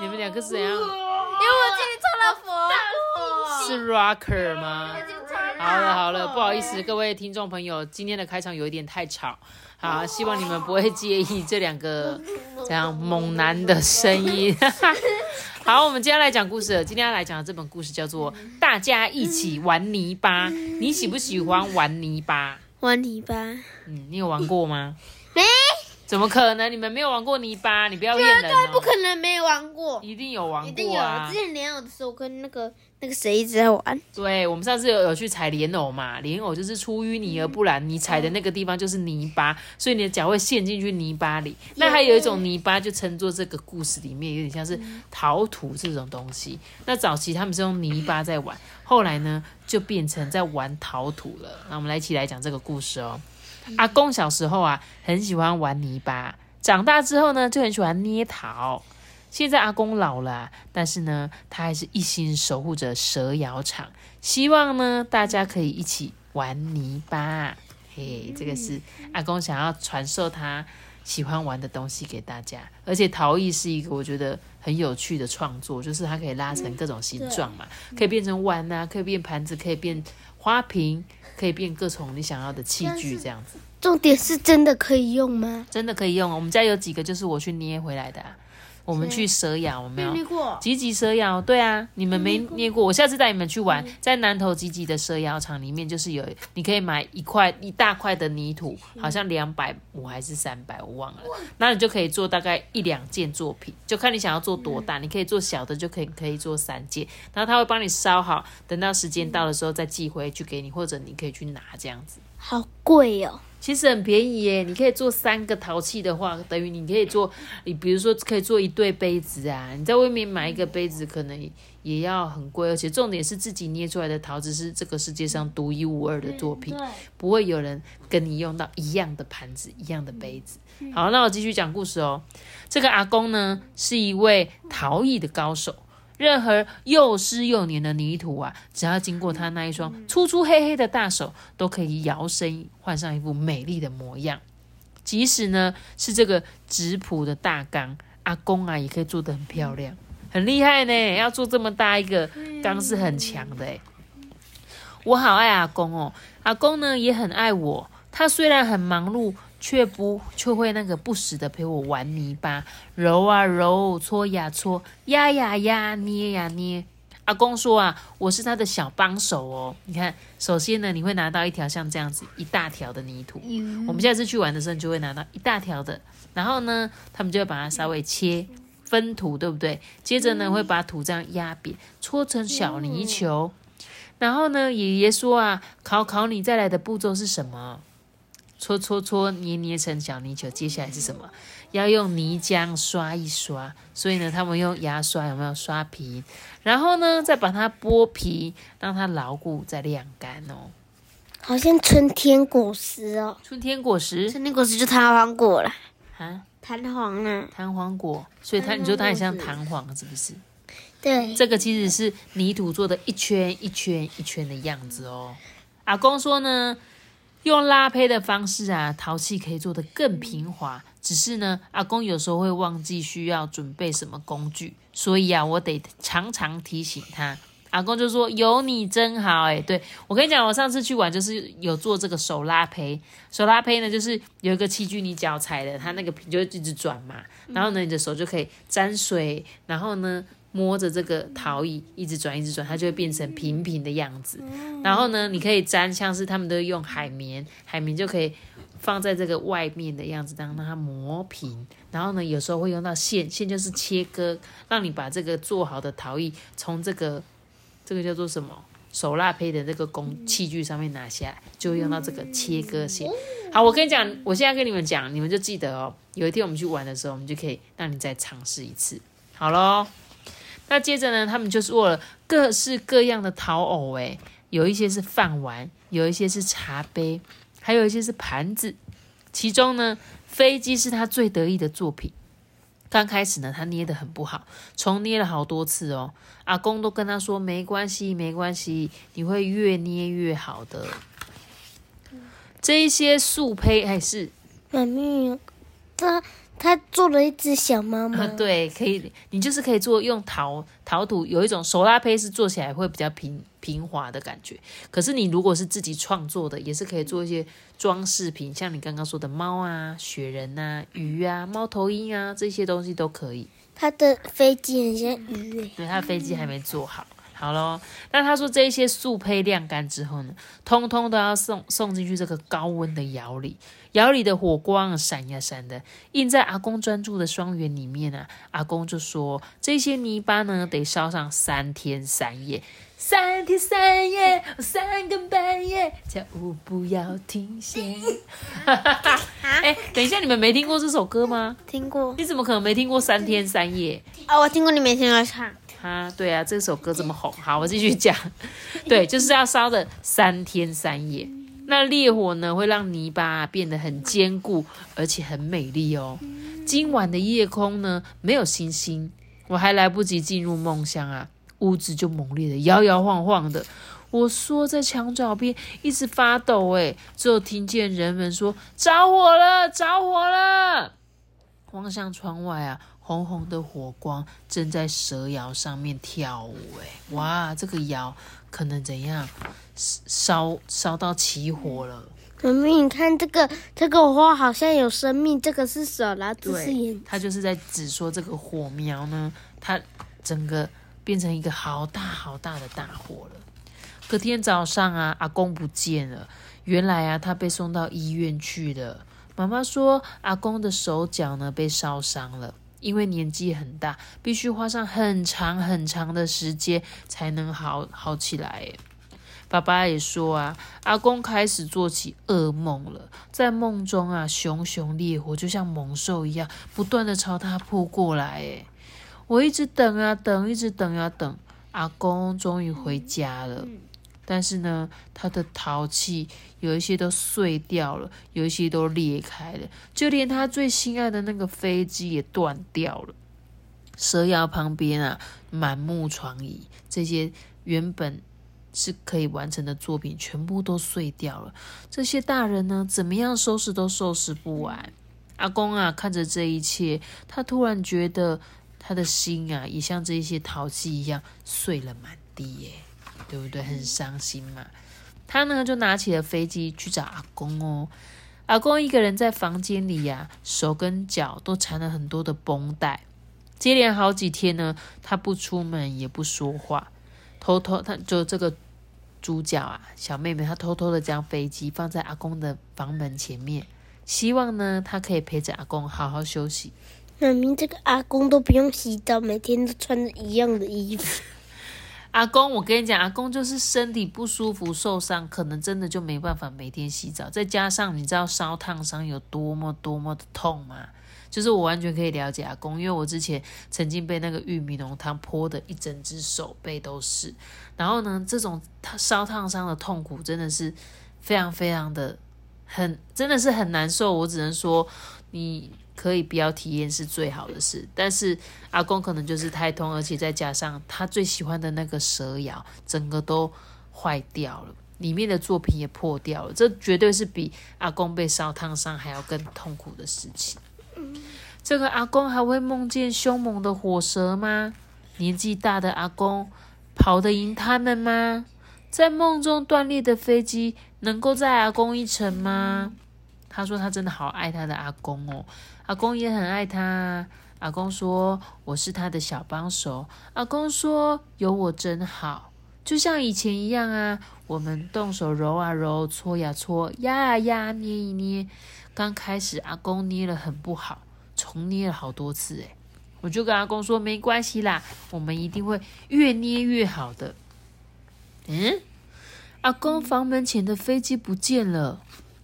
你们两个是怎样？因为我今天穿了佛是 rocker 吗？好了好了，不好意思。各位听众朋友，今天的开场有一点太吵，好，希望你们不会介意这两个 这样猛男的声音。好，我们今天来讲故事了。今天要来讲的这本故事叫做《大家一起玩泥巴》。你喜不喜欢玩泥巴？玩泥巴，嗯，你有玩过吗？没，怎么可能？你们没有玩过泥巴？你不要骗人不哦！可能没玩过，一定有玩一定有。过啊之！前莲藕的时候，我跟那个那个谁一直在玩。对，我们上次有有去采莲藕嘛，莲藕就是出淤泥而不染，你踩的那个地方就是泥巴，所以你的脚会陷进去泥巴里。那还有一种泥巴，就称作这个故事里面有点像是陶土这种东西。那早期他们是用泥巴在玩，后来呢就变成在玩陶土了。那我们来一起来讲这个故事哦。阿公小时候啊，很喜欢玩泥巴，长大之后呢，就很喜欢捏陶。现在阿公老了啊、但是呢，他还是一心守护着蛇窑厂，希望呢大家可以一起玩泥巴。嘿，这个是阿公想要传授他喜欢玩的东西给大家，而且陶艺是一个我觉得很有趣的创作，就是它可以拉成各种形状嘛，可以变成碗啊，可以变盘子，可以变花瓶，可以变各种你想要的器具，这样子重点是真的可以用吗？真的可以用哦。我们家有几个就是我去捏回来的、啊，我们去蛇窑，我没有？过。吉吉蛇窑，对啊，你们没捏过，我下次带你们去玩，在南投吉吉的蛇窑厂里面，就是有你可以买一块一大块的泥土，好像两百五还是三百，我忘了，那你就可以做大概一两件作品，就看你想要做多大，你可以做小的就可以可以做三件，然后他会帮你烧好，等到时间到的时候再寄回去给你，或者你可以去拿这样子。好贵哦！其实很便宜耶，你可以做三个陶器的话，等于你可以做，你比如说可以做一对杯子啊。你在外面买一个杯子，可能也要很贵，而且重点是自己捏出来的陶瓷是这个世界上独一无二的作品，不会有人跟你用到一样的盘子、一样的杯子。好，那我继续讲故事哦。这个阿公呢，是一位陶艺的高手。任何又湿又黏的泥土啊，只要经过他那一双粗粗黑黑的大手，都可以摇身换上一副美丽的模样。即使呢是这个质朴的大缸，阿公啊也可以做得很漂亮，很厉害呢。要做这么大一个缸是很强的诶。我好爱阿公哦，阿公呢也很爱我。他虽然很忙碌，却不却会那个不时的陪我玩泥巴，揉啊揉，搓呀搓，压呀压，捏呀捏。阿公说啊，我是他的小帮手哦。你看，首先呢，你会拿到一条像这样子一大条的泥土，我们下次去玩的时候，你就会拿到一大条的。然后呢，他们就会把它稍微切分土，对不对？接着呢，会把土这样压扁，搓成小泥球。然后呢，爷爷说啊，考考你再来的步骤是什么？搓搓搓，捏捏成小泥球。接下来是什么？要用泥浆刷一刷。所以呢，他们用牙刷有没有刷皮？然后呢，再把它剥皮，让它牢固，再晾干哦。好像春天果实哦，春天果实春天果实就弹簧果啦，啊，弹簧啊，弹簧果，所以它你说它很像弹簧，是不是？对，这个其实是泥土做的一圈一圈一圈的样子哦。阿公说呢，用拉胚的方式啊，陶器可以做得更平滑。只是呢，阿公有时候会忘记需要准备什么工具，所以啊，我得常常提醒他。阿公就说：“有你真好。”哎，对我跟你讲，我上次去玩就是有做这个手拉胚。手拉胚呢，就是有一个器具，你脚踩的，它那个皮就会一直转嘛，然后呢，你的手就可以沾水，然后呢。摸着这个陶艺一直转一直转，它就会变成平平的样子。然后呢，你可以粘，像是他们都用海绵，海绵就可以放在这个外面的样子，当让它磨平。然后呢，有时候会用到线，线就是切割，让你把这个做好的陶艺从这个这个叫做什么手蜡胚的这个工器具上面拿下来，就会用到这个切割线。好，我跟你讲，我现在跟你们讲，你们就记得哦。有一天我们去玩的时候，我们就可以让你再尝试一次。好喽。那接着呢，他们就做了各式各样的陶偶，诶，有一些是饭碗，有一些是茶杯，还有一些是盘子。其中呢，飞机是他最得意的作品。刚开始呢，他捏的很不好，重捏了好多次哦。阿公都跟他说：“没关系，没关系，你会越捏越好的。”这一些素胚还是妈咪，他他做了一只小猫吗？对，可以，你就是可以做用陶陶土，有一种手拉胚是做起来会比较平平滑的感觉。可是你如果是自己创作的，也是可以做一些装饰品，像你刚刚说的猫啊、雪人啊、鱼啊、猫头鹰啊这些东西都可以。他的飞机很像鱼，对，他的飞机还没做好。好喽，那他说这些素胚晾干之后呢，通通都要送送进去这个高温的窑里，窑里的火光闪呀闪的，映在阿公专注的双眼里面啊。阿公就说这些泥巴呢，得烧上三天三夜，三天三夜，三更半夜，叫我不要停歇。哈哈哈哎，等一下，你们没听过这首歌吗？听过？你怎么可能没听过三天三夜？哦，我听过，你没听过唱。啊，对啊，这首歌这么红，好，我继续讲。对，就是要烧的三天三夜。那烈火呢，会让泥巴变得很坚固，而且很美丽哦。今晚的夜空呢，没有星星，我还来不及进入梦乡啊，屋子就猛烈的摇摇晃晃的。我缩在墙角边，一直发抖，哎，只有听见人们说着火了，着火了。望向窗外啊。红红的火光正在蛇窑上面跳舞，哎，哇，这个窑可能怎样烧烧到起火了？妈咪，你看这个这个花好像有生命，这个是手，然后这是眼。它就是在指说这个火苗呢，它整个变成一个好大好大的大火了。隔天早上啊，阿公不见了，原来啊，他被送到医院去了。妈妈说，阿公的手脚呢被烧伤了。因为年纪很大，必须花上很长很长的时间才能好好起来。爸爸也说啊，阿公开始做起噩梦了，在梦中啊，熊熊烈火就像猛兽一样，不断的朝他扑过来。哎，我一直等啊等，一直等啊等，阿公终于回家了。但是呢，他的陶器有一些都碎掉了，有一些都裂开了，就连他最心爱的那个飞机也断掉了。蛇窑旁边啊，满目疮痍，这些原本是可以完成的作品，全部都碎掉了。这些大人呢，怎么样收拾都收拾不完。阿公啊，看着这一切，他突然觉得他的心啊，也像这些陶器一样碎了满地耶。对不对？很伤心嘛。他呢就拿起了飞机去找阿公哦。阿公一个人在房间里呀，手跟脚都缠了很多的绷带。接连好几天呢，他不出门也不说话，偷偷他就这个主角啊，小妹妹，她偷偷的将飞机放在阿公的房门前面，希望呢她可以陪着阿公好好休息。妈咪，这个阿公都不用洗澡，每天都穿着一样的衣服。阿公，我跟你讲，阿公就是身体不舒服、受伤，可能真的就没办法每天洗澡。再加上你知道烧烫伤有多么多么的痛吗？就是我完全可以了解阿公，因为我之前曾经被那个玉米浓汤泼的一整只手背都是。然后呢，这种烧烫伤的痛苦真的是非常非常的很，真的是很难受。我只能说你。可以不要体验是最好的事，但是阿公可能就是太痛，而且再加上他最喜欢的那个蛇咬，整个都坏掉了，里面的作品也破掉了，这绝对是比阿公被烧烫伤还要更痛苦的事情。这个阿公还会梦见凶猛的火蛇吗？年纪大的阿公跑得赢他们吗？在梦中断裂的飞机能够载阿公一程吗？他说他真的好爱他的阿公哦。阿公也很爱他。阿公说：“我是他的小帮手。”阿公说：“有我真好，就像以前一样啊。我们动手揉啊揉，搓呀搓，压啊压，捏一捏。刚开始阿公捏了很不好，重捏了好多次。诶我就跟阿公说：没关系啦，我们一定会越捏越好的。嗯，阿公房门前的飞机不见了，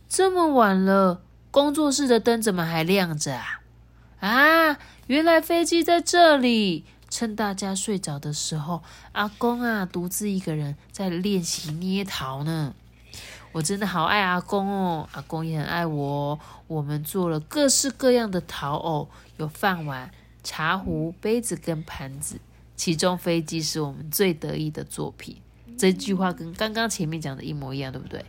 这么晚了。工作室的灯怎么还亮着啊？啊，原来飞机在这里，趁大家睡着的时候，阿公啊独自一个人在练习捏陶呢。我真的好爱阿公哦，阿公也很爱我哦。我们做了各式各样的陶偶，有饭碗、茶壶、杯子跟盘子。其中飞机是我们最得意的作品。这句话跟刚刚前面讲的一模一样，对不对？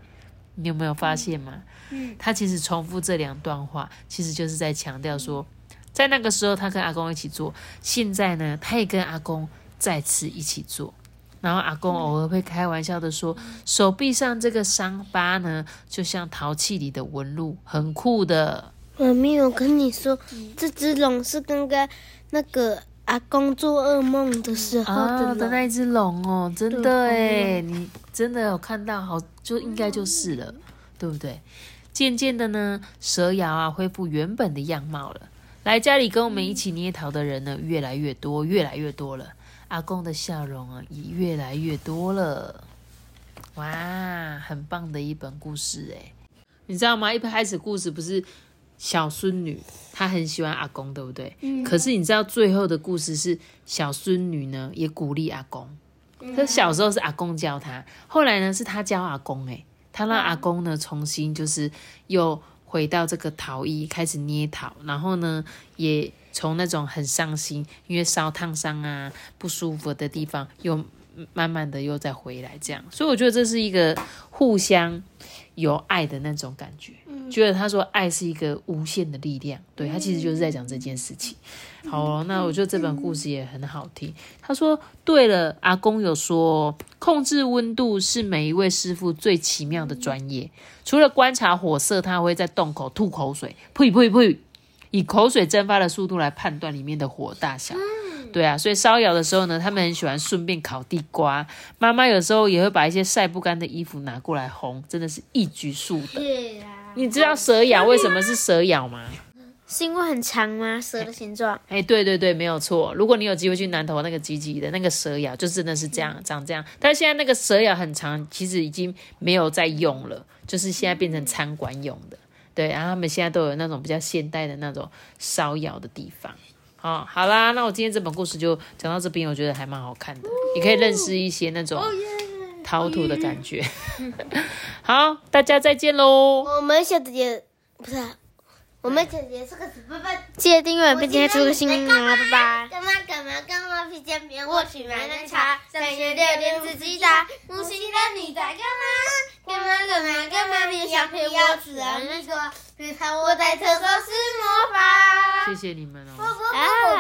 你有没有发现吗？嗯，他其实重复这两段话，其实就是在强调说，在那个时候他跟阿公一起做，现在呢，他也跟阿公再次一起做。然后阿公偶尔会开玩笑的说，手臂上这个伤疤呢，就像陶器里的纹路，很酷的。妈咪，我跟你说，这只龙是刚刚那个阿公做噩梦的时候啊的龙。的那一只龙哦，真的哎，你真的有看到，好就应该就是了，对不对？渐渐的呢，蛇窑啊恢复原本的样貌了。来家里跟我们一起捏陶的人呢，越来越多，越来越多了。阿公的笑容啊，也越来越多了。哇，很棒的一本故事哎！你知道吗？一开始故事不是小孙女，她很喜欢阿公，对不对？嗯。可是你知道最后的故事是小孙女呢，也鼓励阿公。她小时候是阿公教她，后来呢是她教阿公哎，她让阿公呢重新就是又回到这个陶艺，开始捏陶，然后呢也从那种很伤心，因为烧烫伤啊不舒服的地方，又慢慢的又再回来这样，所以我觉得这是一个互相有爱的那种感觉。觉得他说爱是一个无限的力量，对他其实就是在讲这件事情。好哦，那我觉得这本故事也很好听。他说，对了，阿公有说，控制温度是每一位师傅最奇妙的专业。除了观察火色，他会在洞口吐口水，呸呸呸，以口水蒸发的速度来判断里面的火大小。对啊，所以烧窑的时候呢，他们很喜欢顺便烤地瓜。妈妈有时候也会把一些晒不干的衣服拿过来烘，真的是一举数得。对啊。你知道蛇咬为什么是蛇咬吗？是因为很长吗？蛇的形状？哎，对对对，没有错。如果你有机会去南投那个集集的那个蛇咬，就真的是这样长这样。但是现在那个蛇咬很长，其实已经没有在用了，就是现在变成餐馆用的。对，然后他们现在都有那种比较现代的那种烧窑的地方。好，好啦，那我今天这本故事就讲到这边，我觉得还蛮好看的，也可以认识一些那种陶土的感觉。好，大家再见喽。我们下次见不是啊，我们姐姐是个死笨笨，记得订阅并且出个新名啊，拜拜。干嘛干嘛干嘛皮煎饼，我去买奶茶。三月六点自己打，无心的你在干嘛？干嘛干嘛干嘛？别想陪我吃啊！你说，别看我在厕所施魔法。谢谢你们哦。不不不不。